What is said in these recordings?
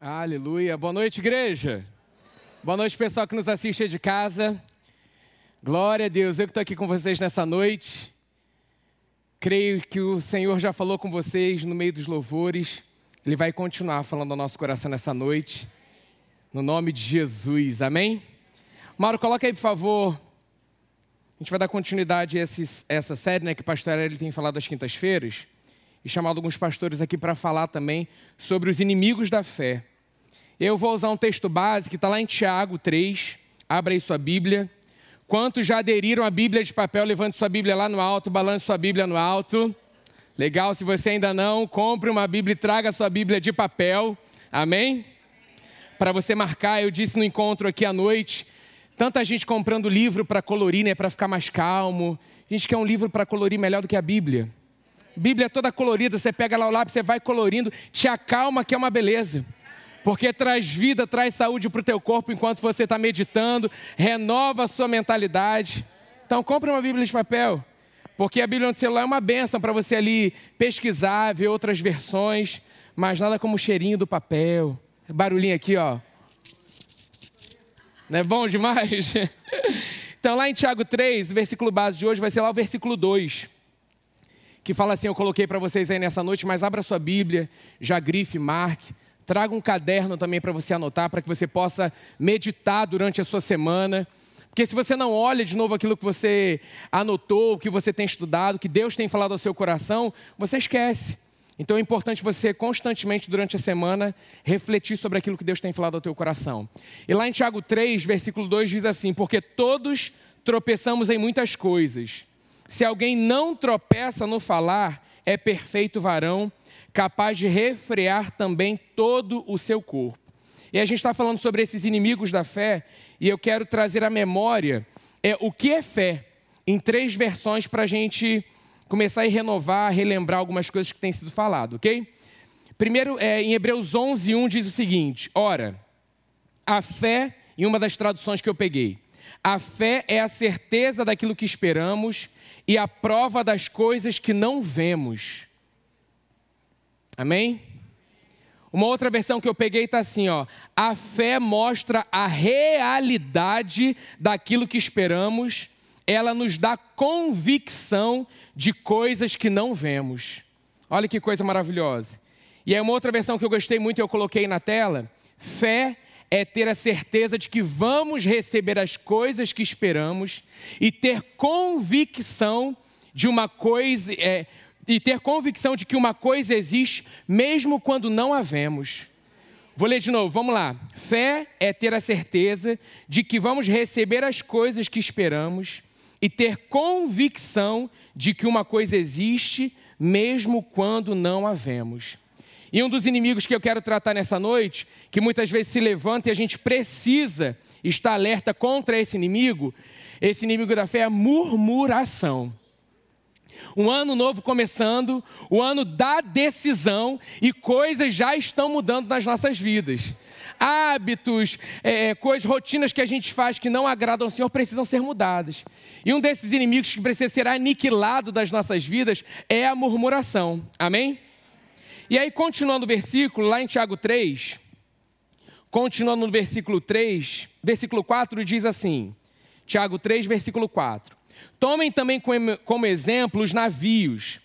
Aleluia. Boa noite, igreja. Boa noite, pessoal que nos assiste de casa. Glória a Deus. Eu que estou aqui com vocês nessa noite. Creio que o Senhor já falou com vocês no meio dos louvores. Ele vai continuar falando ao nosso coração nessa noite. No nome de Jesus. Amém? Mauro, coloca aí, por favor. A gente vai dar continuidade a essa série, né, que o pastor ele tem falado às quintas-feiras e chamado alguns pastores aqui para falar também sobre os inimigos da fé. Eu vou usar um texto base que está lá em Tiago 3. Abra aí sua Bíblia. Quantos já aderiram à Bíblia de papel? Levante sua Bíblia lá no alto, balance sua Bíblia no alto. Legal, se você ainda não, compre uma Bíblia e traga sua Bíblia de papel. Amém? Para você marcar, eu disse no encontro aqui à noite, tanta gente comprando livro para colorir, né, para ficar mais calmo. A gente quer um livro para colorir melhor do que a Bíblia. Bíblia é toda colorida, você pega lá o lápis, você vai colorindo, te acalma que é uma beleza. Porque traz vida, traz saúde para o teu corpo enquanto você está meditando, renova a sua mentalidade. Então compre uma Bíblia de papel, porque a Bíblia no celular é uma benção para você ali pesquisar, ver outras versões, mas nada como o cheirinho do papel. Barulhinho aqui, ó. Não é bom demais? Então lá em Tiago 3, o versículo base de hoje vai ser lá o versículo 2 que fala assim: Eu coloquei para vocês aí nessa noite, mas abra sua Bíblia, já grife, marque. Traga um caderno também para você anotar, para que você possa meditar durante a sua semana. Porque se você não olha de novo aquilo que você anotou, que você tem estudado, que Deus tem falado ao seu coração, você esquece. Então é importante você constantemente durante a semana refletir sobre aquilo que Deus tem falado ao teu coração. E lá em Tiago 3, versículo 2 diz assim: Porque todos tropeçamos em muitas coisas. Se alguém não tropeça no falar, é perfeito varão, capaz de refrear também todo o seu corpo. E a gente está falando sobre esses inimigos da fé, e eu quero trazer à memória é, o que é fé, em três versões para a gente começar a renovar, relembrar algumas coisas que têm sido falado, ok? Primeiro, é, em Hebreus 11, 1 diz o seguinte: Ora, a fé, em uma das traduções que eu peguei, a fé é a certeza daquilo que esperamos e a prova das coisas que não vemos. Amém? Uma outra versão que eu peguei está assim, ó. A fé mostra a realidade daquilo que esperamos, ela nos dá convicção de coisas que não vemos. Olha que coisa maravilhosa. E aí uma outra versão que eu gostei muito, eu coloquei na tela. Fé é ter a certeza de que vamos receber as coisas que esperamos e ter convicção de uma coisa é, e ter convicção de que uma coisa existe mesmo quando não a vemos. Vou ler de novo, vamos lá. Fé é ter a certeza de que vamos receber as coisas que esperamos e ter convicção de que uma coisa existe mesmo quando não a vemos. E um dos inimigos que eu quero tratar nessa noite, que muitas vezes se levanta e a gente precisa estar alerta contra esse inimigo, esse inimigo da fé é a murmuração. Um ano novo começando, o ano da decisão e coisas já estão mudando nas nossas vidas. Hábitos, é, coisas, rotinas que a gente faz que não agradam ao Senhor precisam ser mudadas. E um desses inimigos que precisa ser aniquilado das nossas vidas é a murmuração. Amém? E aí, continuando o versículo, lá em Tiago 3, continuando no versículo 3, versículo 4 diz assim: Tiago 3, versículo 4. Tomem também como exemplo os navios.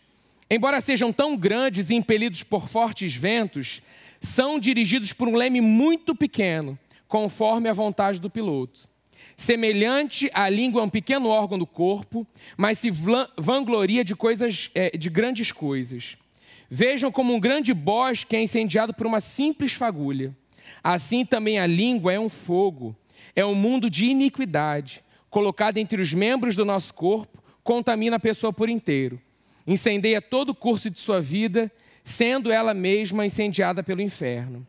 Embora sejam tão grandes e impelidos por fortes ventos, são dirigidos por um leme muito pequeno, conforme a vontade do piloto. Semelhante à língua é um pequeno órgão do corpo, mas se vangloria de coisas, é, de grandes coisas. Vejam como um grande bosque é incendiado por uma simples fagulha. Assim também a língua é um fogo, é um mundo de iniquidade, colocado entre os membros do nosso corpo, contamina a pessoa por inteiro. Incendeia todo o curso de sua vida, sendo ela mesma incendiada pelo inferno.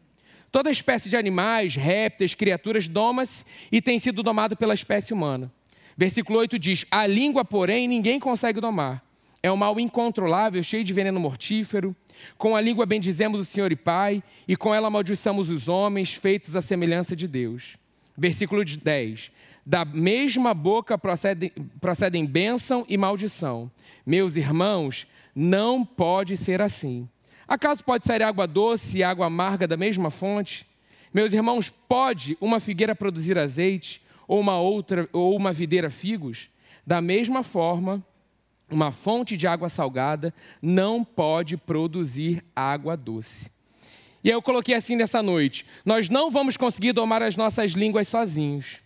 Toda espécie de animais, répteis, criaturas doma-se e tem sido domado pela espécie humana. Versículo 8 diz: A língua, porém, ninguém consegue domar é um mal incontrolável, cheio de veneno mortífero. Com a língua bendizemos o Senhor e Pai, e com ela amaldiçamos os homens, feitos à semelhança de Deus. Versículo 10. Da mesma boca procedem, procedem bênção e maldição. Meus irmãos, não pode ser assim. Acaso pode sair água doce e água amarga da mesma fonte? Meus irmãos, pode uma figueira produzir azeite ou uma outra ou uma videira figos? Da mesma forma, uma fonte de água salgada não pode produzir água doce. E eu coloquei assim nessa noite: nós não vamos conseguir domar as nossas línguas sozinhos.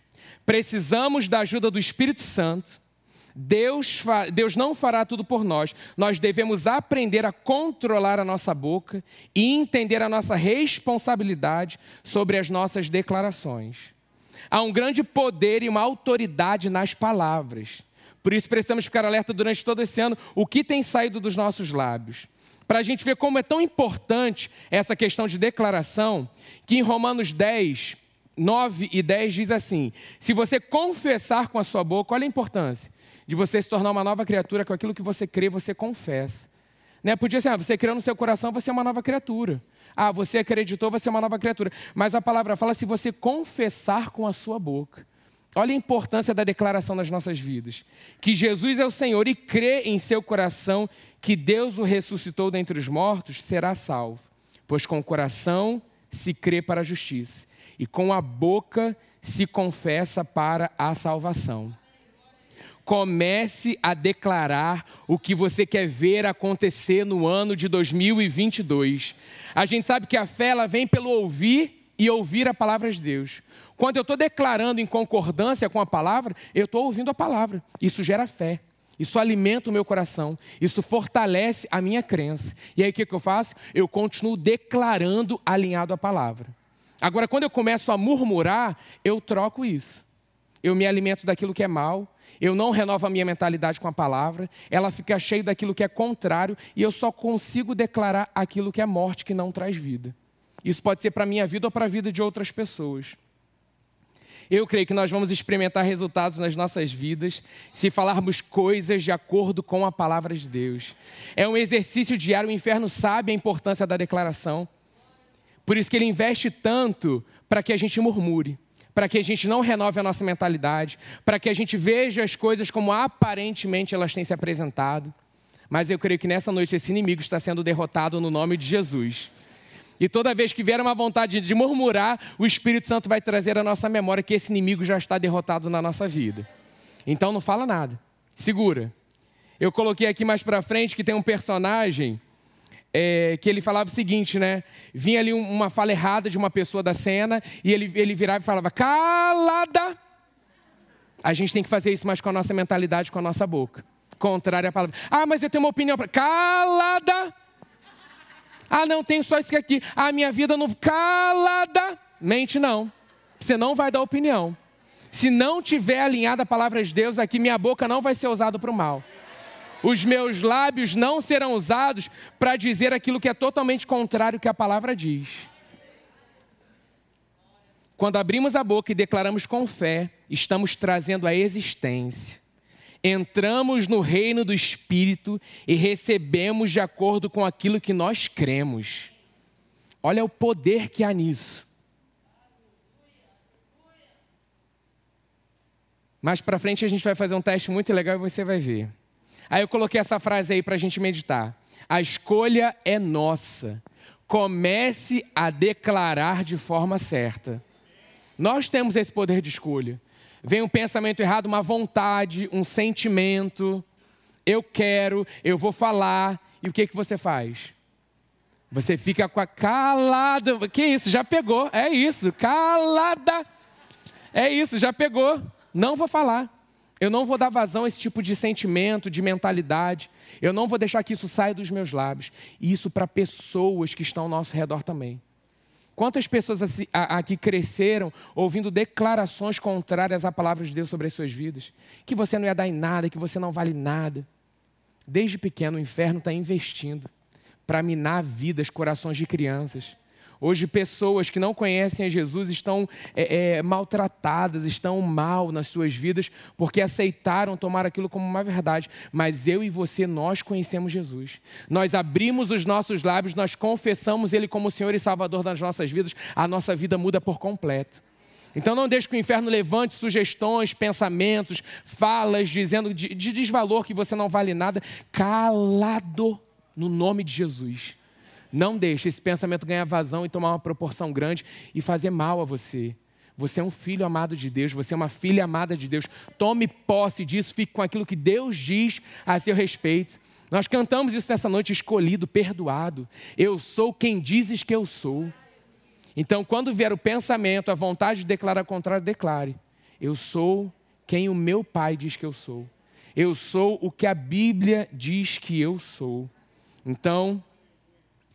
Precisamos da ajuda do Espírito Santo. Deus, Deus não fará tudo por nós. Nós devemos aprender a controlar a nossa boca e entender a nossa responsabilidade sobre as nossas declarações. Há um grande poder e uma autoridade nas palavras. Por isso precisamos ficar alerta durante todo esse ano o que tem saído dos nossos lábios. Para a gente ver como é tão importante essa questão de declaração, que em Romanos 10, 9 e 10 diz assim: Se você confessar com a sua boca, olha a importância de você se tornar uma nova criatura, com aquilo que você crê, você confessa. Né? Podia ser, ah, você crê no seu coração, você é uma nova criatura. Ah, você acreditou, você é uma nova criatura. Mas a palavra fala se você confessar com a sua boca. Olha a importância da declaração nas nossas vidas. Que Jesus é o Senhor e crê em seu coração que Deus o ressuscitou dentre os mortos, será salvo. Pois com o coração se crê para a justiça e com a boca se confessa para a salvação. Comece a declarar o que você quer ver acontecer no ano de 2022. A gente sabe que a fé ela vem pelo ouvir e ouvir a palavra de Deus. Quando eu estou declarando em concordância com a palavra, eu estou ouvindo a palavra. Isso gera fé. Isso alimenta o meu coração. Isso fortalece a minha crença. E aí o que, eu faço? Eu continuo declarando alinhado à palavra. Agora, quando eu começo a murmurar, eu troco isso. Eu me alimento daquilo que é mal, eu não renovo a minha mentalidade com a palavra, ela fica cheia daquilo que é contrário e eu só consigo declarar aquilo que é morte, que não traz vida. Isso pode ser para a minha vida ou para a vida de outras pessoas. Eu creio que nós vamos experimentar resultados nas nossas vidas se falarmos coisas de acordo com a palavra de Deus. É um exercício diário, o inferno sabe a importância da declaração. Por isso que ele investe tanto para que a gente murmure, para que a gente não renove a nossa mentalidade, para que a gente veja as coisas como aparentemente elas têm se apresentado. Mas eu creio que nessa noite esse inimigo está sendo derrotado no nome de Jesus. E toda vez que vier uma vontade de murmurar, o Espírito Santo vai trazer à nossa memória que esse inimigo já está derrotado na nossa vida. Então não fala nada, segura. Eu coloquei aqui mais para frente que tem um personagem é, que ele falava o seguinte, né? Vinha ali uma fala errada de uma pessoa da cena e ele, ele virava e falava, calada. A gente tem que fazer isso mais com a nossa mentalidade, com a nossa boca. Contrário à palavra. Ah, mas eu tenho uma opinião. Calada. Ah, não, tenho só isso aqui. Ah, minha vida não. Calada. Mente não. Você não vai dar opinião. Se não tiver alinhada a palavra de Deus aqui, minha boca não vai ser usada para o mal. Os meus lábios não serão usados para dizer aquilo que é totalmente contrário ao que a palavra diz. Quando abrimos a boca e declaramos com fé, estamos trazendo a existência entramos no reino do Espírito e recebemos de acordo com aquilo que nós cremos. Olha o poder que há nisso. Mais para frente a gente vai fazer um teste muito legal e você vai ver. Aí eu coloquei essa frase aí para a gente meditar. A escolha é nossa. Comece a declarar de forma certa. Nós temos esse poder de escolha. Vem um pensamento errado, uma vontade, um sentimento. Eu quero, eu vou falar. E o que, que você faz? Você fica com a calada. Que isso? Já pegou. É isso. Calada. É isso, já pegou. Não vou falar. Eu não vou dar vazão a esse tipo de sentimento, de mentalidade. Eu não vou deixar que isso saia dos meus lábios. E isso para pessoas que estão ao nosso redor também. Quantas pessoas aqui cresceram ouvindo declarações contrárias à palavra de Deus sobre as suas vidas? Que você não ia dar em nada, que você não vale nada. Desde pequeno, o inferno está investindo para minar vidas, corações de crianças. Hoje, pessoas que não conhecem a Jesus estão é, é, maltratadas, estão mal nas suas vidas, porque aceitaram tomar aquilo como uma verdade. Mas eu e você, nós conhecemos Jesus. Nós abrimos os nossos lábios, nós confessamos Ele como Senhor e Salvador das nossas vidas, a nossa vida muda por completo. Então não deixe que o inferno levante sugestões, pensamentos, falas, dizendo de, de desvalor que você não vale nada, calado no nome de Jesus. Não deixe esse pensamento ganhar vazão e tomar uma proporção grande e fazer mal a você. Você é um filho amado de Deus, você é uma filha amada de Deus. Tome posse disso, fique com aquilo que Deus diz a seu respeito. Nós cantamos isso nessa noite, escolhido, perdoado. Eu sou quem dizes que eu sou. Então, quando vier o pensamento, a vontade de declarar o contrário, declare. Eu sou quem o meu pai diz que eu sou. Eu sou o que a Bíblia diz que eu sou. Então,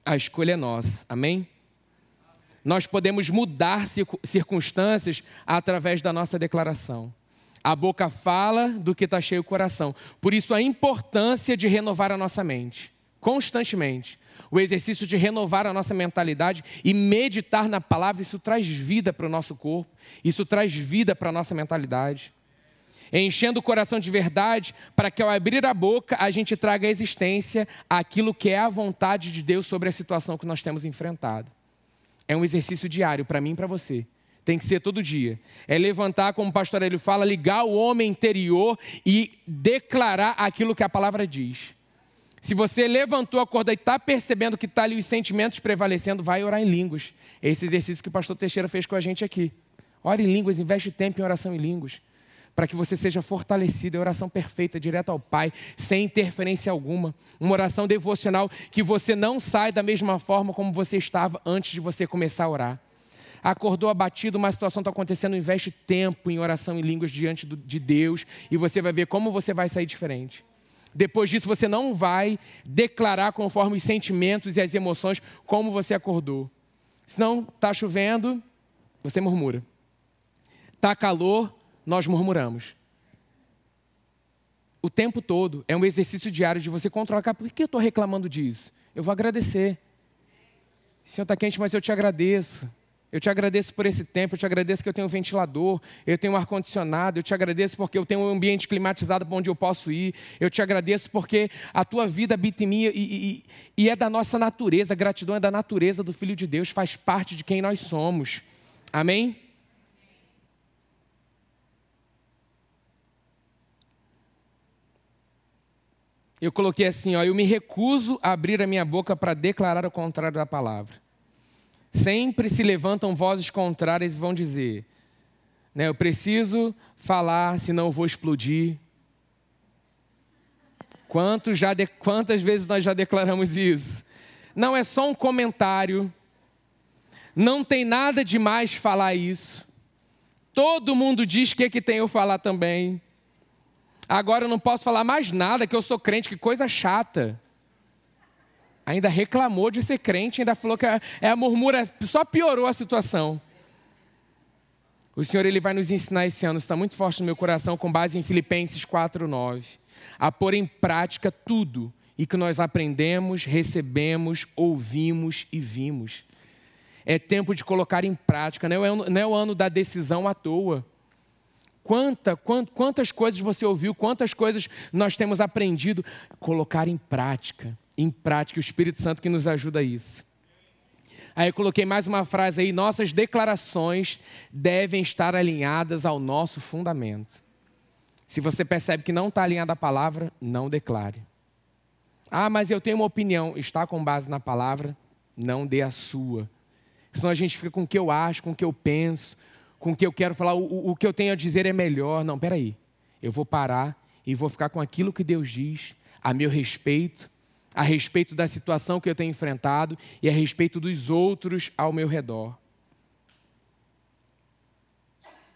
a escolha é nossa. Amém? Nós podemos mudar circunstâncias através da nossa declaração. A boca fala do que está cheio o coração. Por isso, a importância de renovar a nossa mente, constantemente. O exercício de renovar a nossa mentalidade e meditar na palavra, isso traz vida para o nosso corpo, isso traz vida para a nossa mentalidade. Enchendo o coração de verdade, para que ao abrir a boca a gente traga à existência aquilo que é a vontade de Deus sobre a situação que nós temos enfrentado. É um exercício diário para mim e para você. Tem que ser todo dia. É levantar, como o pastor ele fala, ligar o homem interior e declarar aquilo que a palavra diz. Se você levantou, acordou e está percebendo que está ali os sentimentos prevalecendo, vai orar em línguas. É esse exercício que o pastor Teixeira fez com a gente aqui. Ore em línguas, investe tempo em oração em línguas. Para que você seja fortalecido. É oração perfeita, direto ao Pai, sem interferência alguma. Uma oração devocional que você não sai da mesma forma como você estava antes de você começar a orar acordou abatido, uma situação está acontecendo, investe tempo em oração em línguas diante de Deus e você vai ver como você vai sair diferente. Depois disso, você não vai declarar conforme os sentimentos e as emoções como você acordou. Se não está chovendo, você murmura. Está calor, nós murmuramos. O tempo todo é um exercício diário de você controlar. Por que eu estou reclamando disso? Eu vou agradecer. Senhor, está quente, mas eu te agradeço. Eu te agradeço por esse tempo, eu te agradeço que eu tenho um ventilador, eu tenho um ar-condicionado, eu te agradeço porque eu tenho um ambiente climatizado para onde eu posso ir, eu te agradeço porque a tua vida habita em mim e, e, e é da nossa natureza, a gratidão é da natureza do Filho de Deus, faz parte de quem nós somos. Amém? Eu coloquei assim, ó, eu me recuso a abrir a minha boca para declarar o contrário da palavra. Sempre se levantam vozes contrárias e vão dizer: né, eu preciso falar, senão eu vou explodir. Quanto já de, quantas vezes nós já declaramos isso? Não é só um comentário, não tem nada de mais falar isso. Todo mundo diz que é que tem eu falar também. Agora eu não posso falar mais nada, que eu sou crente, que coisa chata ainda reclamou de ser crente, ainda falou que é, é a murmura, só piorou a situação. O Senhor ele vai nos ensinar esse ano, está muito forte no meu coração, com base em Filipenses 4:9, a pôr em prática tudo e que nós aprendemos, recebemos, ouvimos e vimos. É tempo de colocar em prática, não é, não é o ano da decisão à toa. Quanta, quantas coisas você ouviu, quantas coisas nós temos aprendido, colocar em prática em prática, o Espírito Santo que nos ajuda a isso. Aí eu coloquei mais uma frase aí: nossas declarações devem estar alinhadas ao nosso fundamento. Se você percebe que não está alinhada a palavra, não declare. Ah, mas eu tenho uma opinião. Está com base na palavra? Não dê a sua. Senão a gente fica com o que eu acho, com o que eu penso, com que eu quero falar. O, o que eu tenho a dizer é melhor. Não, peraí. Eu vou parar e vou ficar com aquilo que Deus diz a meu respeito a respeito da situação que eu tenho enfrentado e a respeito dos outros ao meu redor.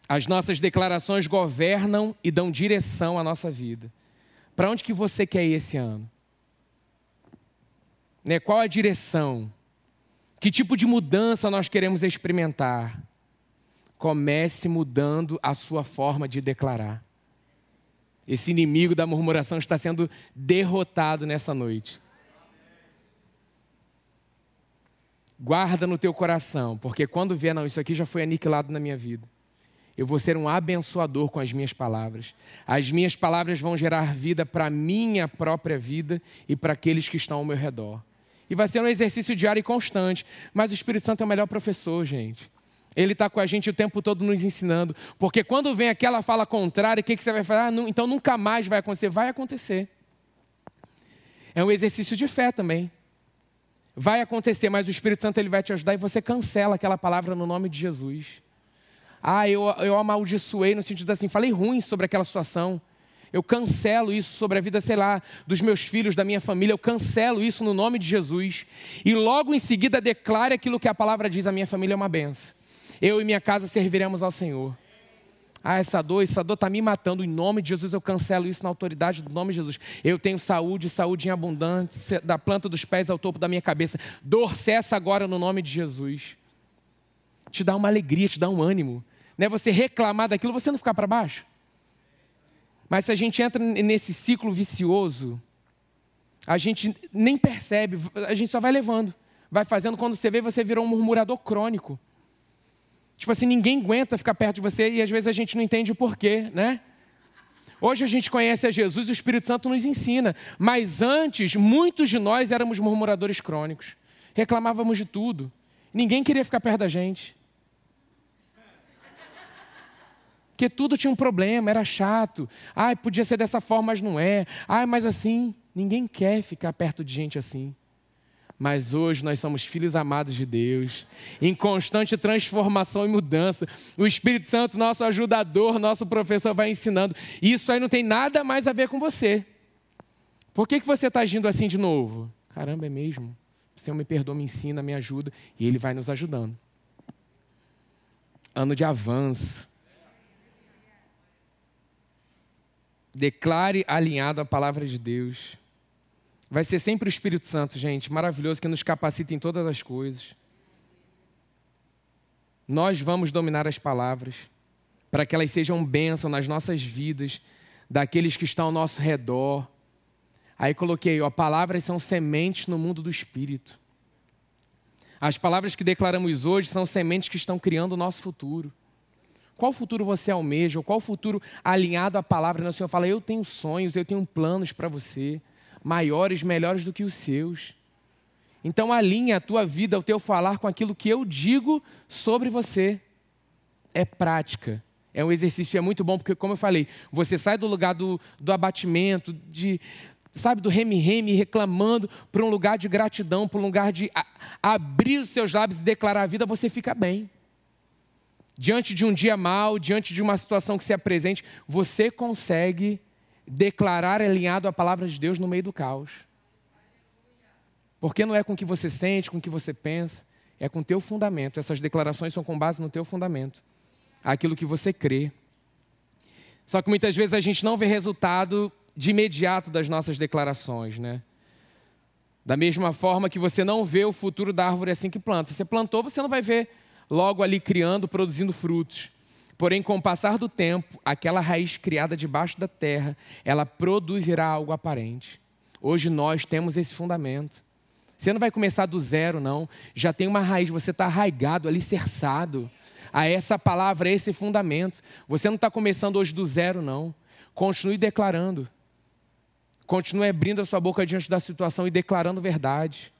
As nossas declarações governam e dão direção à nossa vida. Para onde que você quer ir esse ano? Né? Qual a direção? Que tipo de mudança nós queremos experimentar? Comece mudando a sua forma de declarar. Esse inimigo da murmuração está sendo derrotado nessa noite. Guarda no teu coração, porque quando vier, não, isso aqui já foi aniquilado na minha vida. Eu vou ser um abençoador com as minhas palavras. As minhas palavras vão gerar vida para a minha própria vida e para aqueles que estão ao meu redor. E vai ser um exercício diário e constante. Mas o Espírito Santo é o melhor professor, gente. Ele está com a gente o tempo todo nos ensinando. Porque quando vem aquela fala contrária, o que, que você vai falar? Ah, não, então nunca mais vai acontecer. Vai acontecer. É um exercício de fé também. vai acontecer, mas o Espírito Santo ele vai te ajudar e você cancela aquela palavra no nome de Jesus. Ah, eu, eu amaldiçoei no sentido assim, falei ruim sobre aquela situação. Eu cancelo isso sobre a vida, sei lá, dos meus filhos, da minha família. Eu cancelo isso no nome de Jesus. E logo em seguida declare aquilo que a palavra diz: a minha família é uma benção. Eu e minha casa serviremos ao Senhor. Ah, essa dor, essa dor está me matando. Em nome de Jesus, eu cancelo isso na autoridade do nome de Jesus. Eu tenho saúde, saúde em abundância, da planta dos pés ao topo da minha cabeça. Dor cessa agora no nome de Jesus. Te dá uma alegria, te dá um ânimo. Não é você reclamar daquilo, você não ficar para baixo. Mas se a gente entra nesse ciclo vicioso, a gente nem percebe, a gente só vai levando. Vai fazendo, quando você vê, você virou um murmurador crônico. Tipo assim, ninguém aguenta ficar perto de você e às vezes a gente não entende o porquê, né? Hoje a gente conhece a Jesus e o Espírito Santo nos ensina. Mas antes, muitos de nós éramos murmuradores crônicos. Reclamávamos de tudo. Ninguém queria ficar perto da gente. Porque tudo tinha um problema, era chato. Ai, podia ser dessa forma, mas não é. Ai, mas assim, ninguém quer ficar perto de gente assim. Mas hoje nós somos filhos amados de Deus, em constante transformação e mudança. O Espírito Santo, nosso ajudador, nosso professor, vai ensinando. Isso aí não tem nada mais a ver com você. Por que, que você está agindo assim de novo? Caramba, é mesmo. O Senhor me perdoa, me ensina, me ajuda, e Ele vai nos ajudando. Ano de avanço. Declare alinhado à palavra de Deus. Vai ser sempre o Espírito Santo, gente, maravilhoso, que nos capacita em todas as coisas. Nós vamos dominar as palavras, para que elas sejam bênção nas nossas vidas, daqueles que estão ao nosso redor. Aí coloquei, ó, palavras são sementes no mundo do Espírito. As palavras que declaramos hoje são sementes que estão criando o nosso futuro. Qual futuro você almeja? Qual futuro alinhado à palavra? O Senhor fala, eu tenho sonhos, eu tenho planos para você maiores, melhores do que os seus. Então alinhe a tua vida, o teu falar com aquilo que eu digo sobre você. É prática. É um exercício, é muito bom, porque, como eu falei, você sai do lugar do, do abatimento, de, sabe, do reme-reme, reclamando, para um lugar de gratidão, para um lugar de a, abrir os seus lábios e declarar a vida, você fica bem. Diante de um dia mal, diante de uma situação que se apresente, você consegue declarar alinhado à palavra de Deus no meio do caos. Porque não é com o que você sente, com o que você pensa, é com o teu fundamento. Essas declarações são com base no teu fundamento, aquilo que você crê. Só que muitas vezes a gente não vê resultado de imediato das nossas declarações, né? Da mesma forma que você não vê o futuro da árvore assim que planta. Você plantou, você não vai ver logo ali criando, produzindo frutos. Porém, com o passar do tempo, aquela raiz criada debaixo da terra, ela produzirá algo aparente. Hoje nós temos esse fundamento. Você não vai começar do zero, não. Já tem uma raiz, você está arraigado, alicerçado a essa palavra, a esse fundamento. Você não está começando hoje do zero, não. Continue declarando. Continue abrindo a sua boca diante da situação e declarando verdade.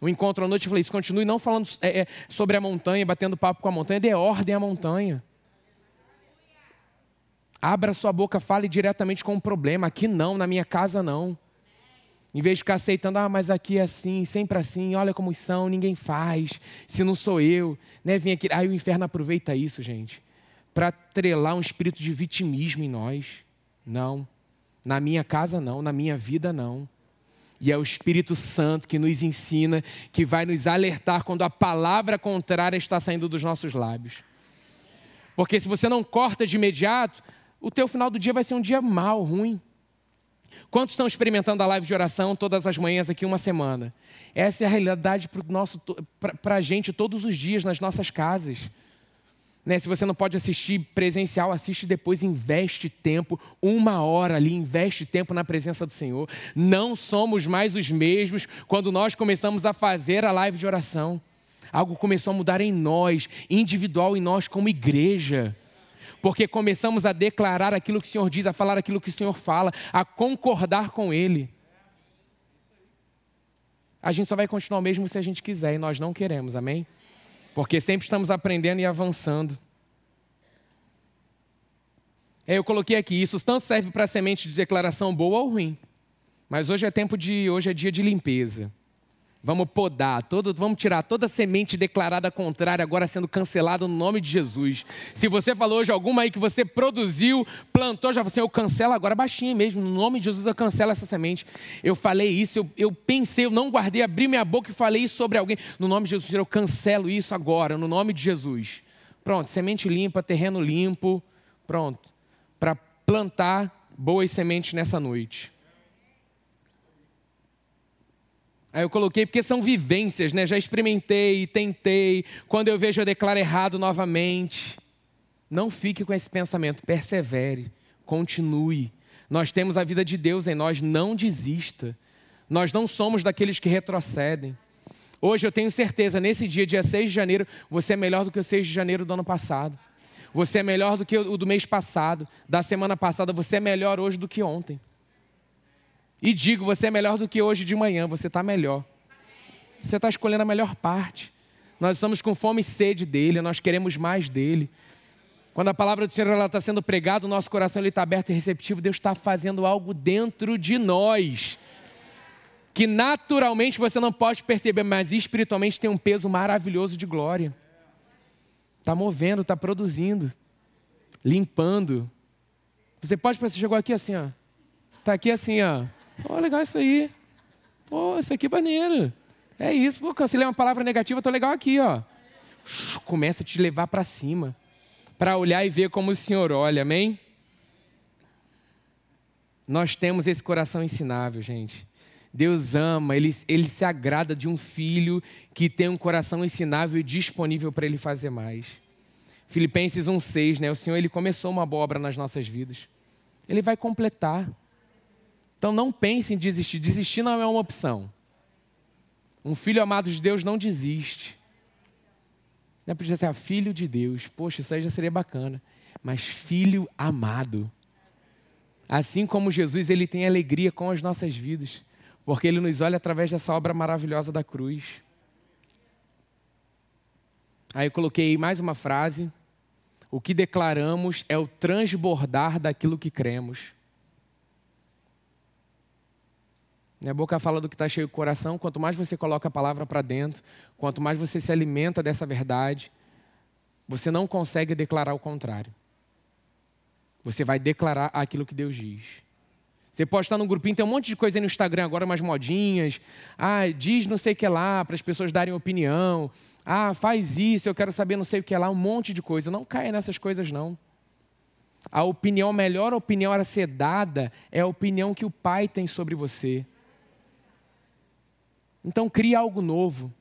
O encontro à noite, eu falei isso, continue não falando é, é, sobre a montanha, batendo papo com a montanha, dê ordem à montanha. Abra sua boca, fale diretamente com o problema. Aqui não, na minha casa não. Em vez de ficar aceitando, ah, mas aqui é assim, sempre assim, olha como são, ninguém faz, se não sou eu. Né? Vem aqui. Aí o inferno aproveita isso, gente, para trelar um espírito de vitimismo em nós. Não. Na minha casa, não. Na minha vida, não. E é o Espírito Santo que nos ensina, que vai nos alertar quando a palavra contrária está saindo dos nossos lábios. Porque se você não corta de imediato, o teu final do dia vai ser um dia mal, ruim. Quantos estão experimentando a live de oração todas as manhãs aqui uma semana? Essa é a realidade para a gente todos os dias nas nossas casas. Né? Se você não pode assistir presencial, assiste depois, investe tempo, uma hora ali, investe tempo na presença do Senhor. Não somos mais os mesmos quando nós começamos a fazer a live de oração. Algo começou a mudar em nós, individual em nós como igreja porque começamos a declarar aquilo que o Senhor diz, a falar aquilo que o Senhor fala, a concordar com Ele. A gente só vai continuar mesmo se a gente quiser e nós não queremos, amém? Porque sempre estamos aprendendo e avançando. É, eu coloquei aqui, isso tanto serve para semente de declaração boa ou ruim. Mas hoje é tempo de, hoje é dia de limpeza. Vamos podar, todo, vamos tirar toda semente declarada contrária, agora sendo cancelada no nome de Jesus. Se você falou hoje alguma aí que você produziu, plantou, já você, eu cancelo agora baixinho mesmo, no nome de Jesus eu cancelo essa semente. Eu falei isso, eu, eu pensei, eu não guardei, abri minha boca e falei isso sobre alguém. No nome de Jesus, eu cancelo isso agora, no nome de Jesus. Pronto, semente limpa, terreno limpo, pronto, para plantar boas sementes nessa noite. Aí eu coloquei porque são vivências, né? Já experimentei, tentei. Quando eu vejo, eu declaro errado novamente. Não fique com esse pensamento, persevere, continue. Nós temos a vida de Deus em nós, não desista. Nós não somos daqueles que retrocedem. Hoje eu tenho certeza, nesse dia, dia 6 de janeiro, você é melhor do que o 6 de janeiro do ano passado. Você é melhor do que o do mês passado, da semana passada, você é melhor hoje do que ontem. E digo, você é melhor do que hoje de manhã, você está melhor. Você está escolhendo a melhor parte. Nós estamos com fome e sede dele, nós queremos mais dele. Quando a palavra do Senhor está sendo pregada, o nosso coração está aberto e receptivo, Deus está fazendo algo dentro de nós. Que naturalmente você não pode perceber, mas espiritualmente tem um peso maravilhoso de glória. Está movendo, está produzindo, limpando. Você pode pensar, chegou aqui assim, ó. Está aqui assim, ó. Pô, legal isso aí. Pô, isso aqui é maneiro. É isso. Pô, cancelei uma palavra negativa, tô legal aqui, ó. Começa a te levar para cima. Para olhar e ver como o Senhor olha, amém? Nós temos esse coração ensinável, gente. Deus ama, ele, ele se agrada de um filho que tem um coração ensinável e disponível para ele fazer mais. Filipenses 1,6, né? O Senhor ele começou uma boa obra nas nossas vidas. Ele vai completar. Então não pense em desistir. Desistir não é uma opção. Um filho amado de Deus não desiste. Não é podia ser filho de Deus. Poxa, isso aí já seria bacana. Mas filho amado. Assim como Jesus, ele tem alegria com as nossas vidas. Porque ele nos olha através dessa obra maravilhosa da cruz. Aí eu coloquei mais uma frase. O que declaramos é o transbordar daquilo que cremos. A boca fala do que está cheio o coração. Quanto mais você coloca a palavra para dentro, quanto mais você se alimenta dessa verdade, você não consegue declarar o contrário. Você vai declarar aquilo que Deus diz. Você pode estar num grupinho, tem um monte de coisa aí no Instagram agora, umas modinhas. Ah, diz não sei o que lá, para as pessoas darem opinião. Ah, faz isso, eu quero saber não sei o que lá, um monte de coisa. Não caia nessas coisas, não. A opinião, a melhor opinião a ser dada é a opinião que o pai tem sobre você. Então cria algo novo.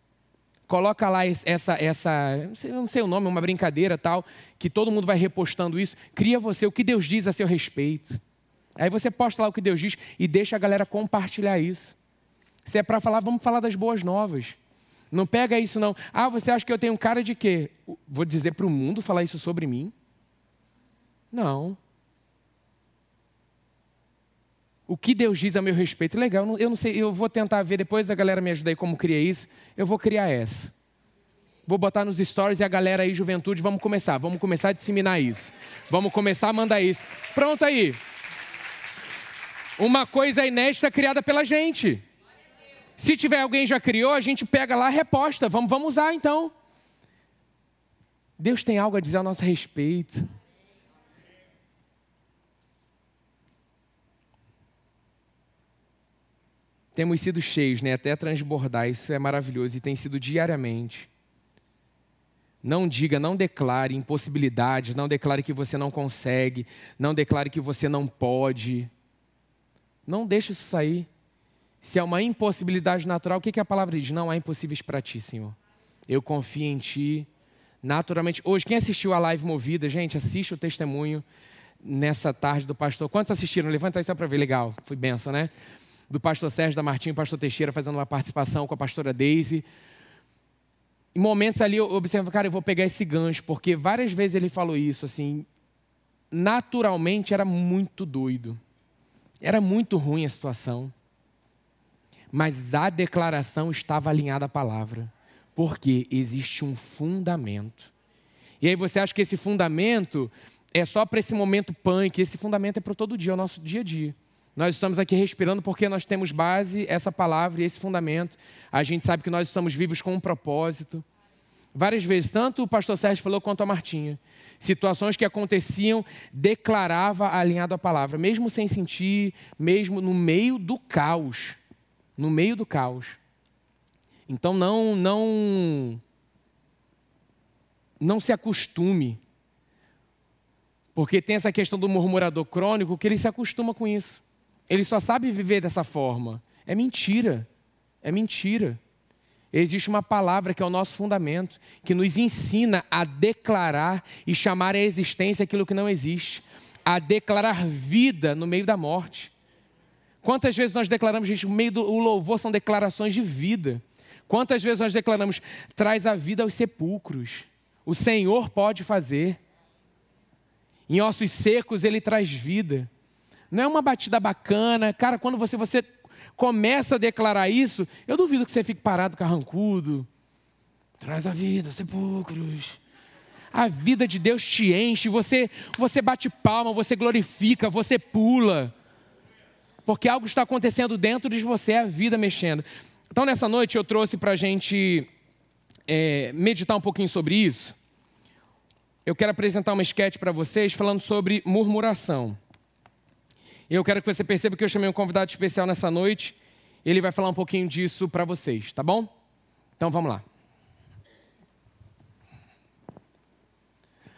Coloca lá essa, essa não sei, o nome, uma brincadeira tal, que todo mundo vai repostando isso. Cria você o que Deus diz a seu respeito. Aí você posta lá o que Deus diz e deixa a galera compartilhar isso. Se é para falar, vamos falar das boas novas. Não pega isso não. Ah, você acha que eu tenho cara de quê? Vou dizer para o mundo falar isso sobre mim? Não. O que Deus diz a meu respeito. Legal, eu não sei, eu vou tentar ver depois a galera me ajuda aí como criar isso. Eu vou criar essa. Vou botar nos stories e a galera aí, juventude, vamos começar. Vamos começar a disseminar isso. Vamos começar a mandar isso. Pronto aí. Uma coisa inédita criada pela gente. Se tiver alguém já criou, a gente pega lá, reposta. Vamos, vamos usar então. Deus tem algo a dizer a nosso respeito. Temos sido cheios, né, até transbordar, isso é maravilhoso e tem sido diariamente. Não diga, não declare impossibilidades, não declare que você não consegue, não declare que você não pode. Não deixe isso sair. Se é uma impossibilidade natural, o que, que a palavra diz? Não há impossíveis para ti, Senhor. Eu confio em ti. Naturalmente, hoje, quem assistiu a live movida, gente, assiste o testemunho nessa tarde do pastor. Quantos assistiram? Levanta aí só para ver, legal. Foi benção, né? Do pastor Sérgio da Martinho e pastor Teixeira fazendo uma participação com a pastora Daisy. Em momentos ali eu observo, cara, eu vou pegar esse gancho, porque várias vezes ele falou isso, assim, naturalmente era muito doido. Era muito ruim a situação. Mas a declaração estava alinhada à palavra. Porque existe um fundamento. E aí você acha que esse fundamento é só para esse momento punk, esse fundamento é para todo dia, é o nosso dia a dia. Nós estamos aqui respirando porque nós temos base, essa palavra e esse fundamento. A gente sabe que nós estamos vivos com um propósito. Várias vezes, tanto o pastor Sérgio falou quanto a Martinha. Situações que aconteciam, declarava alinhado à palavra, mesmo sem sentir, mesmo no meio do caos. No meio do caos. Então não, não, não se acostume. Porque tem essa questão do murmurador crônico que ele se acostuma com isso. Ele só sabe viver dessa forma. É mentira. É mentira. Existe uma palavra que é o nosso fundamento, que nos ensina a declarar e chamar à existência aquilo que não existe, a declarar vida no meio da morte. Quantas vezes nós declaramos, gente, no meio do louvor são declarações de vida. Quantas vezes nós declaramos, traz a vida aos sepulcros. O Senhor pode fazer. Em ossos secos ele traz vida. Não é uma batida bacana. Cara, quando você, você começa a declarar isso, eu duvido que você fique parado carrancudo. Traz a vida, sepulcros. A vida de Deus te enche, você, você bate palma, você glorifica, você pula. Porque algo está acontecendo dentro de você, é a vida mexendo. Então, nessa noite, eu trouxe para a gente é, meditar um pouquinho sobre isso. Eu quero apresentar uma esquete para vocês falando sobre murmuração. Eu quero que você perceba que eu chamei um convidado especial nessa noite. Ele vai falar um pouquinho disso para vocês, tá bom? Então vamos lá.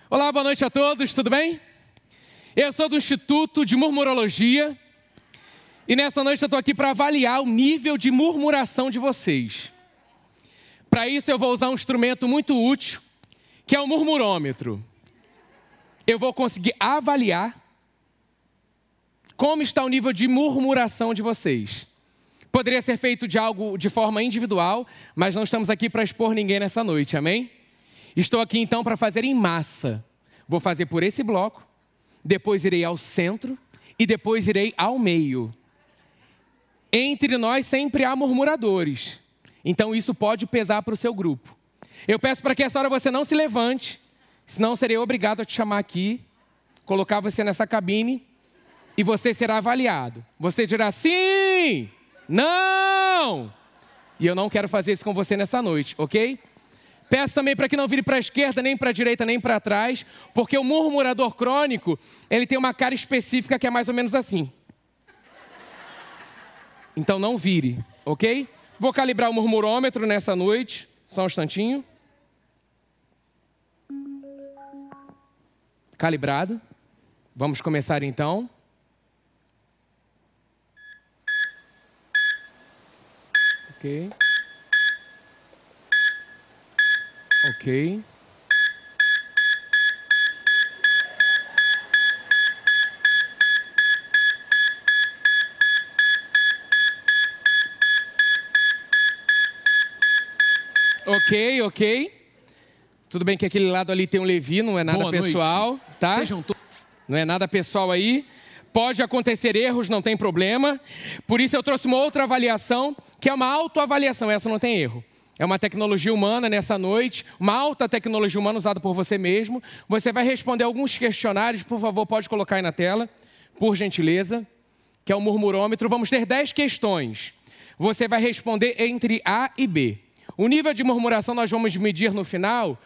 Olá, boa noite a todos, tudo bem? Eu sou do Instituto de Murmurologia e nessa noite eu estou aqui para avaliar o nível de murmuração de vocês. Para isso eu vou usar um instrumento muito útil, que é o murmurômetro. Eu vou conseguir avaliar como está o nível de murmuração de vocês? Poderia ser feito de algo de forma individual, mas não estamos aqui para expor ninguém nessa noite, amém? Estou aqui então para fazer em massa. Vou fazer por esse bloco, depois irei ao centro e depois irei ao meio. Entre nós sempre há murmuradores, então isso pode pesar para o seu grupo. Eu peço para que essa hora você não se levante, senão serei obrigado a te chamar aqui, colocar você nessa cabine e você será avaliado. Você dirá sim, não. E eu não quero fazer isso com você nessa noite, ok? Peço também para que não vire para a esquerda, nem para a direita, nem para trás, porque o murmurador crônico, ele tem uma cara específica que é mais ou menos assim. Então não vire, ok? Vou calibrar o murmurômetro nessa noite, só um instantinho. Calibrado. Vamos começar então. Ok. Ok. Ok, ok. Tudo bem que aquele lado ali tem um Levi, não é nada Boa pessoal, noite. tá? Sejam to... Não é nada pessoal aí. Pode acontecer erros, não tem problema. Por isso eu trouxe uma outra avaliação, que é uma autoavaliação. Essa não tem erro. É uma tecnologia humana nessa noite, uma alta tecnologia humana usada por você mesmo. Você vai responder alguns questionários, por favor, pode colocar aí na tela, por gentileza, que é o murmurômetro. Vamos ter 10 questões. Você vai responder entre A e B. O nível de murmuração nós vamos medir no final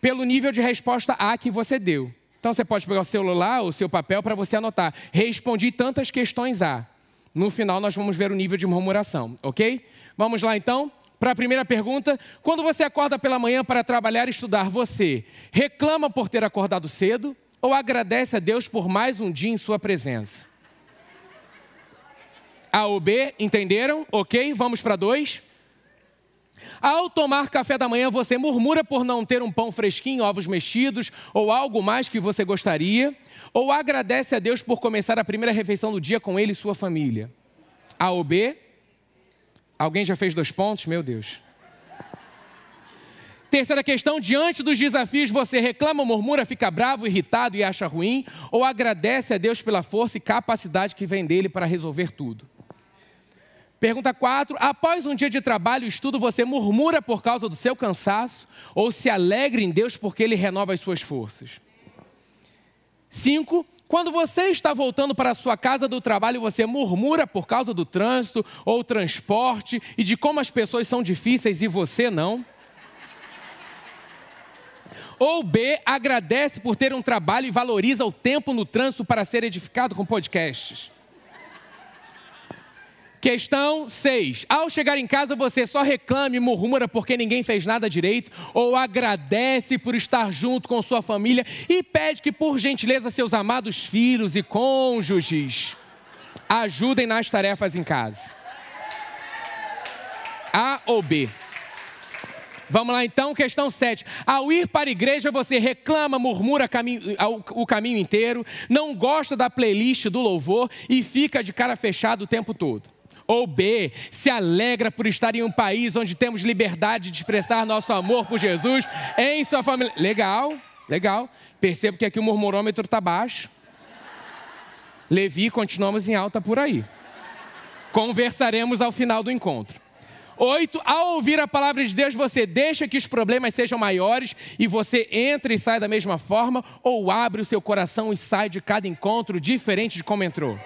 pelo nível de resposta A que você deu. Então você pode pegar o celular, o seu papel, para você anotar. Respondi tantas questões A. No final nós vamos ver o nível de murmuração, ok? Vamos lá então? Para a primeira pergunta, quando você acorda pela manhã para trabalhar e estudar, você reclama por ter acordado cedo ou agradece a Deus por mais um dia em sua presença? A ou B, entenderam? Ok, vamos para dois. Ao tomar café da manhã, você murmura por não ter um pão fresquinho, ovos mexidos ou algo mais que você gostaria? Ou agradece a Deus por começar a primeira refeição do dia com ele e sua família? A ou B? Alguém já fez dois pontos? Meu Deus. Terceira questão: diante dos desafios, você reclama, murmura, fica bravo, irritado e acha ruim? Ou agradece a Deus pela força e capacidade que vem dele para resolver tudo? Pergunta 4. Após um dia de trabalho e estudo, você murmura por causa do seu cansaço ou se alegra em Deus porque Ele renova as suas forças? 5. Quando você está voltando para a sua casa do trabalho, você murmura por causa do trânsito ou transporte e de como as pessoas são difíceis e você não? Ou B, agradece por ter um trabalho e valoriza o tempo no trânsito para ser edificado com podcasts. Questão 6. Ao chegar em casa, você só reclama e murmura porque ninguém fez nada direito, ou agradece por estar junto com sua família e pede que, por gentileza, seus amados filhos e cônjuges ajudem nas tarefas em casa. A ou B? Vamos lá então, questão 7. Ao ir para a igreja, você reclama, murmura o caminho inteiro, não gosta da playlist do louvor e fica de cara fechada o tempo todo. Ou B, se alegra por estar em um país onde temos liberdade de expressar nosso amor por Jesus em sua família. Legal, legal. Percebo que aqui o murmurômetro está baixo. Levi, continuamos em alta por aí. Conversaremos ao final do encontro. Oito, ao ouvir a palavra de Deus, você deixa que os problemas sejam maiores e você entra e sai da mesma forma, ou abre o seu coração e sai de cada encontro diferente de como entrou.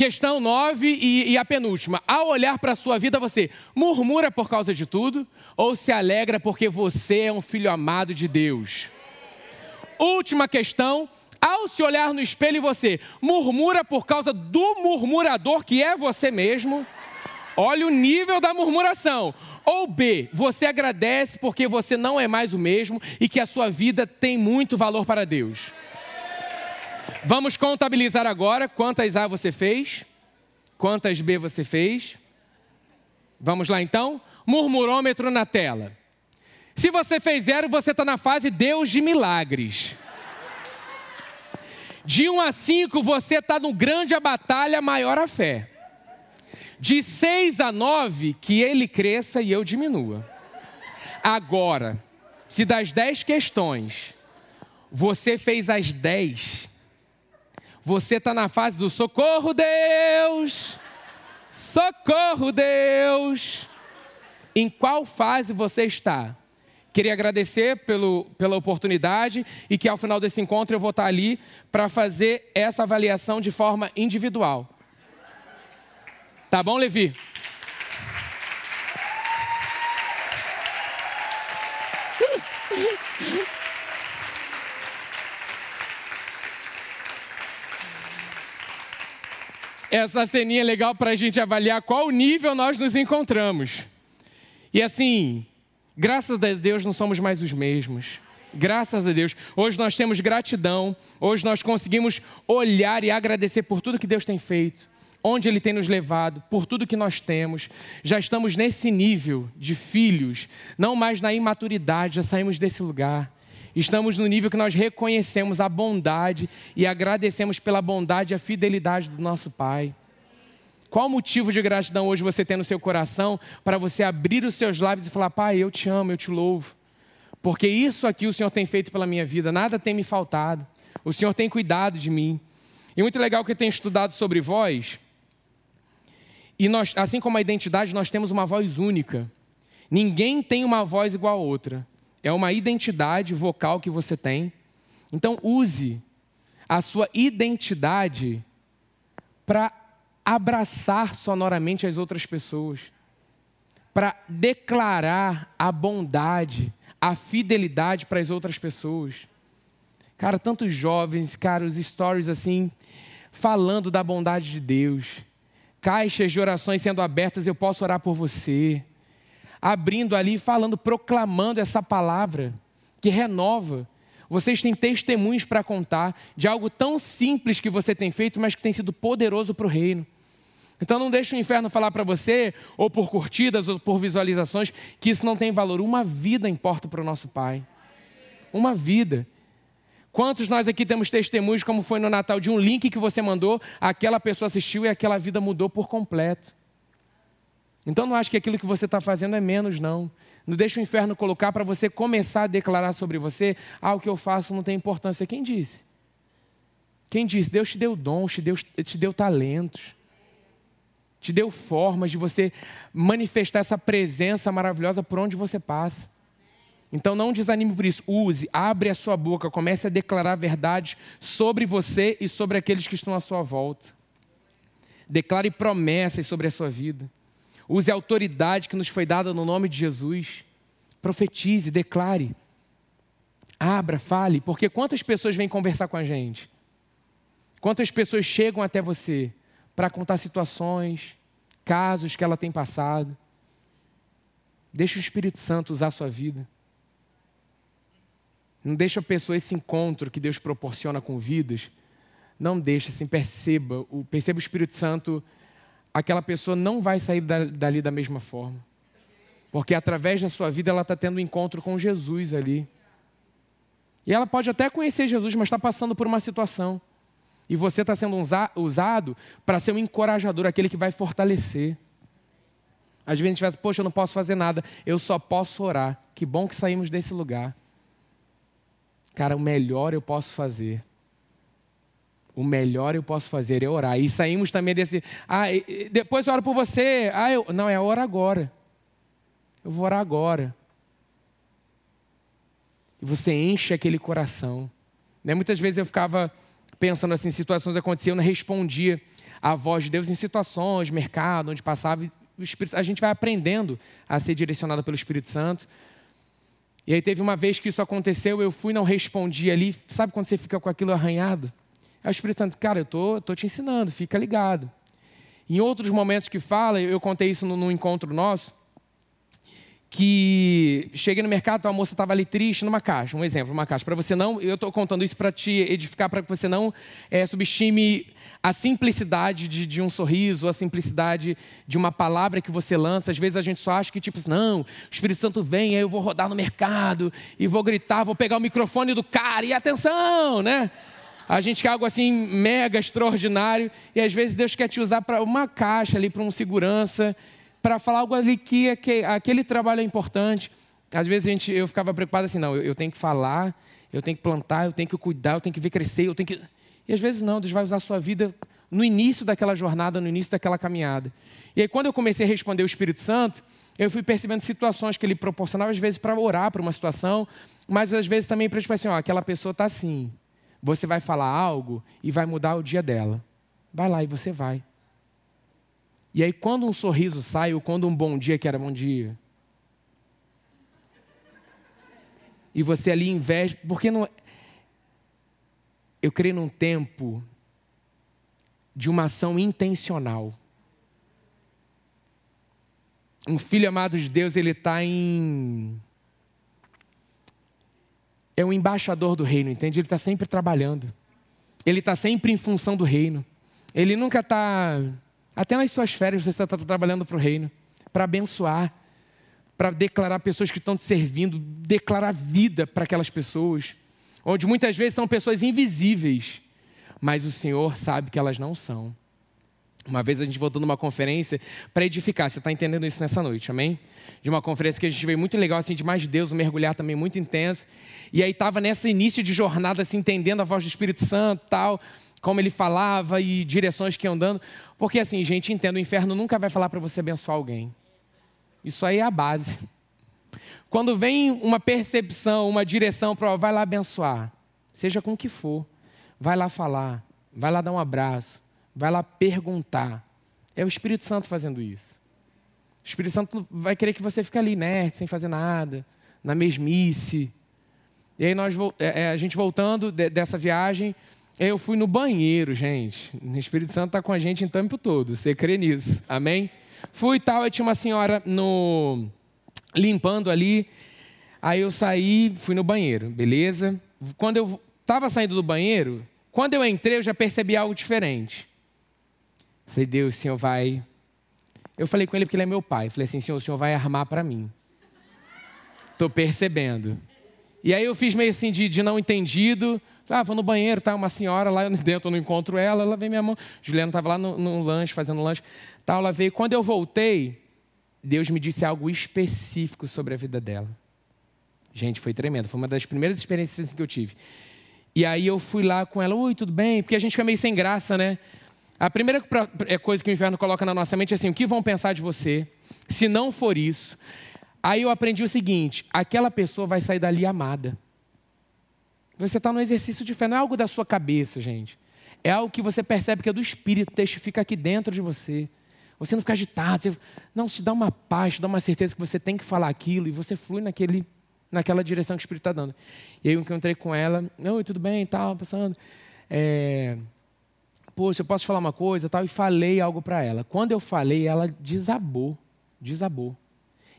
Questão 9 e, e, a penúltima. Ao olhar para a sua vida, você murmura por causa de tudo ou se alegra porque você é um filho amado de Deus? Última questão. Ao se olhar no espelho, você murmura por causa do murmurador que é você mesmo? Olha o nível da murmuração. Ou B, você agradece porque você não é mais o mesmo e que a sua vida tem muito valor para Deus. Vamos contabilizar agora quantas A você fez, quantas B você fez. Vamos lá então? Murmurômetro na tela. Se você fez zero, você está na fase Deus de milagres. De 1 a 5, você está no grande a batalha, maior a fé. De 6 a 9, que ele cresça e eu diminua. Agora, se das 10 questões você fez as 10, você está na fase do socorro, Deus! Socorro, Deus! Em qual fase você está? Queria agradecer pelo, pela oportunidade e que ao final desse encontro eu vou estar ali para fazer essa avaliação de forma individual. Tá bom, Levi? Essa ceninha é legal para a gente avaliar qual nível nós nos encontramos. E assim, graças a Deus não somos mais os mesmos. Graças a Deus. Hoje nós temos gratidão. Hoje nós conseguimos olhar e agradecer por tudo que Deus tem feito onde Ele tem nos levado, por tudo que nós temos. Já estamos nesse nível de filhos, não mais na imaturidade, já saímos desse lugar. Estamos no nível que nós reconhecemos a bondade e agradecemos pela bondade e a fidelidade do nosso Pai. Qual motivo de gratidão hoje você tem no seu coração para você abrir os seus lábios e falar: Pai, eu te amo, eu te louvo. Porque isso aqui o Senhor tem feito pela minha vida, nada tem me faltado. O Senhor tem cuidado de mim. E muito legal que eu tenho estudado sobre voz. E nós, assim como a identidade, nós temos uma voz única. Ninguém tem uma voz igual a outra. É uma identidade vocal que você tem. Então, use a sua identidade para abraçar sonoramente as outras pessoas, para declarar a bondade, a fidelidade para as outras pessoas. Cara, tantos jovens, cara, os stories assim, falando da bondade de Deus caixas de orações sendo abertas, eu posso orar por você. Abrindo ali, falando, proclamando essa palavra que renova. Vocês têm testemunhos para contar de algo tão simples que você tem feito, mas que tem sido poderoso para o reino. Então não deixe o inferno falar para você, ou por curtidas, ou por visualizações, que isso não tem valor. Uma vida importa para o nosso Pai. Uma vida. Quantos nós aqui temos testemunhos, como foi no Natal, de um link que você mandou, aquela pessoa assistiu e aquela vida mudou por completo? Então não acho que aquilo que você está fazendo é menos, não. Não deixa o inferno colocar para você começar a declarar sobre você: ah, o que eu faço não tem importância. Quem disse? Quem disse? Deus te deu dons, te deu, te deu talentos, te deu formas de você manifestar essa presença maravilhosa por onde você passa. Então não desanime por isso. Use, abre a sua boca, comece a declarar verdades sobre você e sobre aqueles que estão à sua volta. Declare promessas sobre a sua vida. Use a autoridade que nos foi dada no nome de Jesus. Profetize, declare. Abra, fale, porque quantas pessoas vêm conversar com a gente? Quantas pessoas chegam até você para contar situações, casos que ela tem passado? Deixa o Espírito Santo usar a sua vida. Não deixa a pessoa esse encontro que Deus proporciona com vidas. Não deixa, assim, perceba. Perceba o Espírito Santo. Aquela pessoa não vai sair dali da mesma forma. Porque através da sua vida ela está tendo um encontro com Jesus ali. E ela pode até conhecer Jesus, mas está passando por uma situação. E você está sendo usado para ser um encorajador, aquele que vai fortalecer. Às vezes a gente fala, poxa, eu não posso fazer nada, eu só posso orar. Que bom que saímos desse lugar. Cara, o melhor eu posso fazer. O melhor eu posso fazer é orar. E saímos também desse. Ah, depois eu oro por você. Ah, eu... Não, é hora agora. Eu vou orar agora. E você enche aquele coração. Né? Muitas vezes eu ficava pensando assim, situações aconteciam, eu não respondia à voz de Deus em situações, mercado, onde passava. a gente vai aprendendo a ser direcionado pelo Espírito Santo. E aí teve uma vez que isso aconteceu, eu fui não respondi ali. Sabe quando você fica com aquilo arranhado? Aí o Espírito Santo, cara, eu tô, tô te ensinando, fica ligado. Em outros momentos que fala, eu contei isso no, encontro nosso, que cheguei no mercado, a moça estava ali triste numa caixa, um exemplo, uma caixa. Para você não, eu estou contando isso para te edificar, para que você não é, subestime a simplicidade de, de, um sorriso, a simplicidade de uma palavra que você lança. Às vezes a gente só acha que, tipo, não, o Espírito Santo vem, aí eu vou rodar no mercado e vou gritar, vou pegar o microfone do cara e atenção, né? A gente quer algo assim mega extraordinário e às vezes Deus quer te usar para uma caixa ali, para um segurança, para falar algo ali que, que aquele trabalho é importante. Às vezes a gente, eu ficava preocupado assim, não, eu, eu tenho que falar, eu tenho que plantar, eu tenho que cuidar, eu tenho que ver crescer, eu tenho que e às vezes não, Deus vai usar a sua vida no início daquela jornada, no início daquela caminhada. E aí, quando eu comecei a responder o Espírito Santo, eu fui percebendo situações que ele proporcionava, às vezes, para orar para uma situação, mas às vezes também para tipo assim: ó, aquela pessoa está assim. Você vai falar algo e vai mudar o dia dela. Vai lá e você vai. E aí, quando um sorriso sai, ou quando um bom dia, que era bom dia, e você ali investe, porque não, eu creio num tempo de uma ação intencional. Um filho amado de Deus, ele está em. É um embaixador do reino, entende? Ele está sempre trabalhando. Ele está sempre em função do reino. Ele nunca está. Até nas suas férias você está trabalhando para o reino para abençoar, para declarar pessoas que estão te servindo, declarar vida para aquelas pessoas onde muitas vezes são pessoas invisíveis, mas o Senhor sabe que elas não são. Uma vez a gente voltou numa conferência para edificar, você está entendendo isso nessa noite, amém? De uma conferência que a gente veio muito legal, assim, de mais de Deus, um mergulhar também muito intenso. E aí estava nesse início de jornada, assim, entendendo a voz do Espírito Santo tal, como ele falava e direções que iam dando. Porque assim, gente, entenda, o inferno nunca vai falar para você abençoar alguém. Isso aí é a base. Quando vem uma percepção, uma direção para, vai lá abençoar, seja com o que for, vai lá falar, vai lá dar um abraço, vai lá perguntar. É o Espírito Santo fazendo isso. O Espírito Santo vai querer que você fique ali inerte, sem fazer nada, na mesmice. E aí nós, é, é, a gente voltando dessa viagem, eu fui no banheiro, gente. O Espírito Santo está com a gente em tempo todo. Você crê nisso? Amém? Fui e tal, e tinha uma senhora no limpando ali. Aí eu saí, fui no banheiro, beleza? Quando eu estava saindo do banheiro, quando eu entrei, eu já percebi algo diferente. Falei, Deus, o Senhor vai. Eu falei com ele porque ele é meu pai. Falei assim, Senhor, o Senhor vai armar para mim. Estou percebendo. E aí eu fiz meio assim de, de não entendido. Ah, vou no banheiro, tá uma senhora lá dentro, eu não encontro ela, ela veio minha mão. Juliana estava lá no, no lanche, fazendo lanche. Tal, ela veio. Quando eu voltei, Deus me disse algo específico sobre a vida dela. Gente, foi tremendo. Foi uma das primeiras experiências que eu tive. E aí eu fui lá com ela, oi, tudo bem? Porque a gente fica meio sem graça, né? A primeira é, coisa que o inferno coloca na nossa mente é assim: o que vão pensar de você? Se não for isso, Aí eu aprendi o seguinte: aquela pessoa vai sair dali amada. Você está no exercício de fé, não é algo da sua cabeça, gente. É algo que você percebe que é do Espírito, testifica aqui dentro de você. Você não fica agitado, você... não, te dá uma paz, te dá uma certeza que você tem que falar aquilo e você flui naquele, naquela direção que o Espírito está dando. E aí eu encontrei com ela, oi, tudo bem, tal, passando. É... Poxa, eu posso falar uma coisa, tal, e falei algo para ela. Quando eu falei, ela desabou, desabou.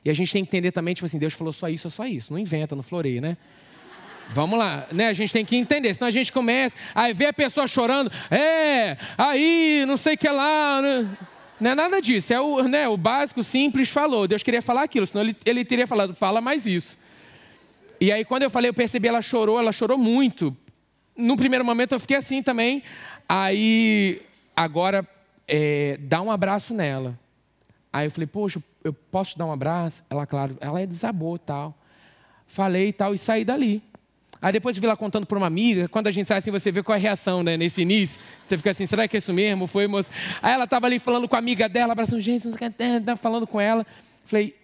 E a gente tem que entender também, tipo assim, Deus falou só isso, é só isso. Não inventa, não floreia, né? Vamos lá, né? A gente tem que entender, senão a gente começa, aí vê a pessoa chorando, é, aí, não sei o que lá. Né? Não é nada disso, é o, né, o básico, simples, falou. Deus queria falar aquilo, senão ele, ele teria falado, fala mais isso. E aí, quando eu falei, eu percebi, ela chorou, ela chorou muito. No primeiro momento eu fiquei assim também. Aí, agora, é, dá um abraço nela. Aí eu falei, poxa, eu posso dar um abraço? Ela, claro, ela é desabou tal. Falei e tal, e saí dali. Aí depois de vir lá contando para uma amiga, quando a gente sai assim, você vê qual é a reação, né? Nesse início, você fica assim, será que é isso mesmo? Foi, moça? Aí ela estava ali falando com a amiga dela, abraçando, gente, não tá falando com ela. Falei,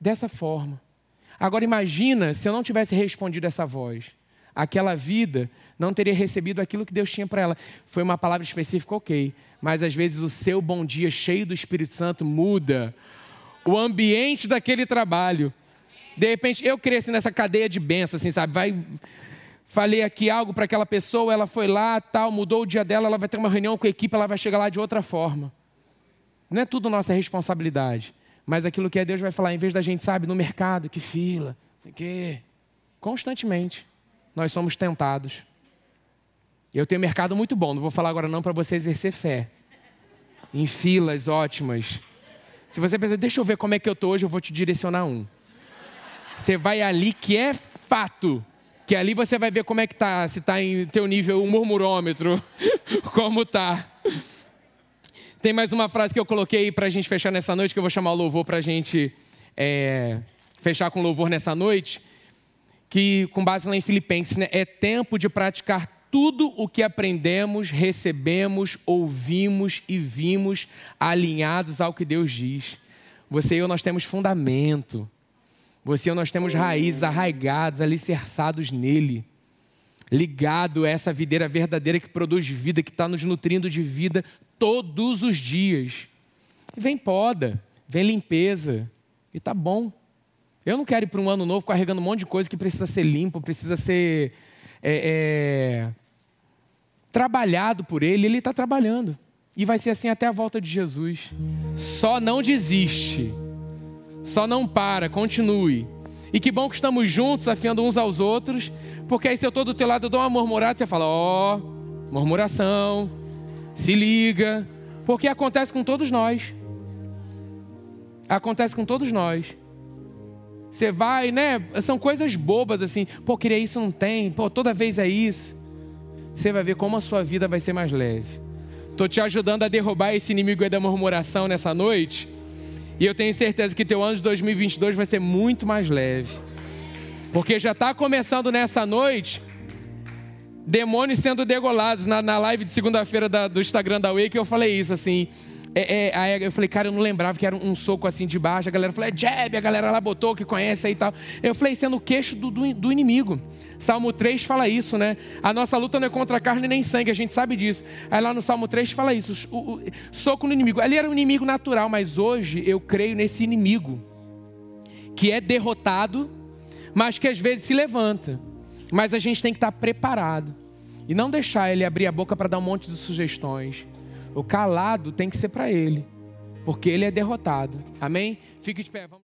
dessa forma. Agora imagina se eu não tivesse respondido essa voz. Aquela vida não teria recebido aquilo que Deus tinha para ela. Foi uma palavra específica, ok. Mas às vezes o seu bom dia cheio do Espírito Santo muda o ambiente daquele trabalho. De repente, eu cresci nessa cadeia de bênçãos, assim, sabe? Vai, falei aqui algo para aquela pessoa, ela foi lá, tal, mudou o dia dela, ela vai ter uma reunião com a equipe, ela vai chegar lá de outra forma. Não é tudo nossa responsabilidade, mas aquilo que é Deus vai falar, em vez da gente, sabe, no mercado, que fila, que constantemente nós somos tentados. Eu tenho mercado muito bom, não vou falar agora não para você exercer fé. Em filas ótimas. Se você pensa, deixa eu ver como é que eu estou hoje, eu vou te direcionar um. Você vai ali que é fato. Que ali você vai ver como é que tá, se está em teu nível um murmurômetro, como tá. Tem mais uma frase que eu coloquei para a gente fechar nessa noite, que eu vou chamar o louvor para a gente é, fechar com louvor nessa noite, que com base lá em Filipenses, né, é tempo de praticar tudo o que aprendemos, recebemos, ouvimos e vimos alinhados ao que Deus diz. Você e eu, nós temos fundamento. Você e eu, nós temos raízes arraigadas, alicerçados nele. Ligado a essa videira verdadeira que produz vida, que está nos nutrindo de vida todos os dias. Vem poda, vem limpeza. E tá bom. Eu não quero ir para um ano novo carregando um monte de coisa que precisa ser limpo, precisa ser é, é, trabalhado por ele. Ele está trabalhando. E vai ser assim até a volta de Jesus. Só não desiste. Só não para, continue. E que bom que estamos juntos, afiando uns aos outros, porque aí se eu estou do teu lado, eu dou uma murmurada, você fala, ó, oh, murmuração, se liga, porque acontece com todos nós. Acontece com todos nós. Você vai, né? São coisas bobas assim. Pô, queria isso, não tem. Pô, toda vez é isso. Você vai ver como a sua vida vai ser mais leve. Estou te ajudando a derrubar esse inimigo da murmuração nessa noite. E eu tenho certeza que teu ano de 2022 vai ser muito mais leve. Porque já está começando nessa noite demônios sendo degolados. Na, na live de segunda-feira do Instagram da Wake eu falei isso assim. É, é, aí eu falei, cara, eu não lembrava que era um soco assim de baixo. A galera falou, é jab, a galera lá botou, que conhece aí e tal. Eu falei, sendo o queixo do, do, do, inimigo. Salmo 3 fala isso, né? A nossa luta não é contra carne nem sangue, a gente sabe disso. Aí lá no Salmo 3 fala isso, o, o soco no inimigo. Ali era um inimigo natural, mas hoje eu creio nesse inimigo que é derrotado, mas que às vezes se levanta. Mas a gente tem que estar preparado e não deixar ele abrir a boca para dar um monte de sugestões. O calado tem que ser para ele, porque ele é derrotado. Amém? Fique de pé. Vamos...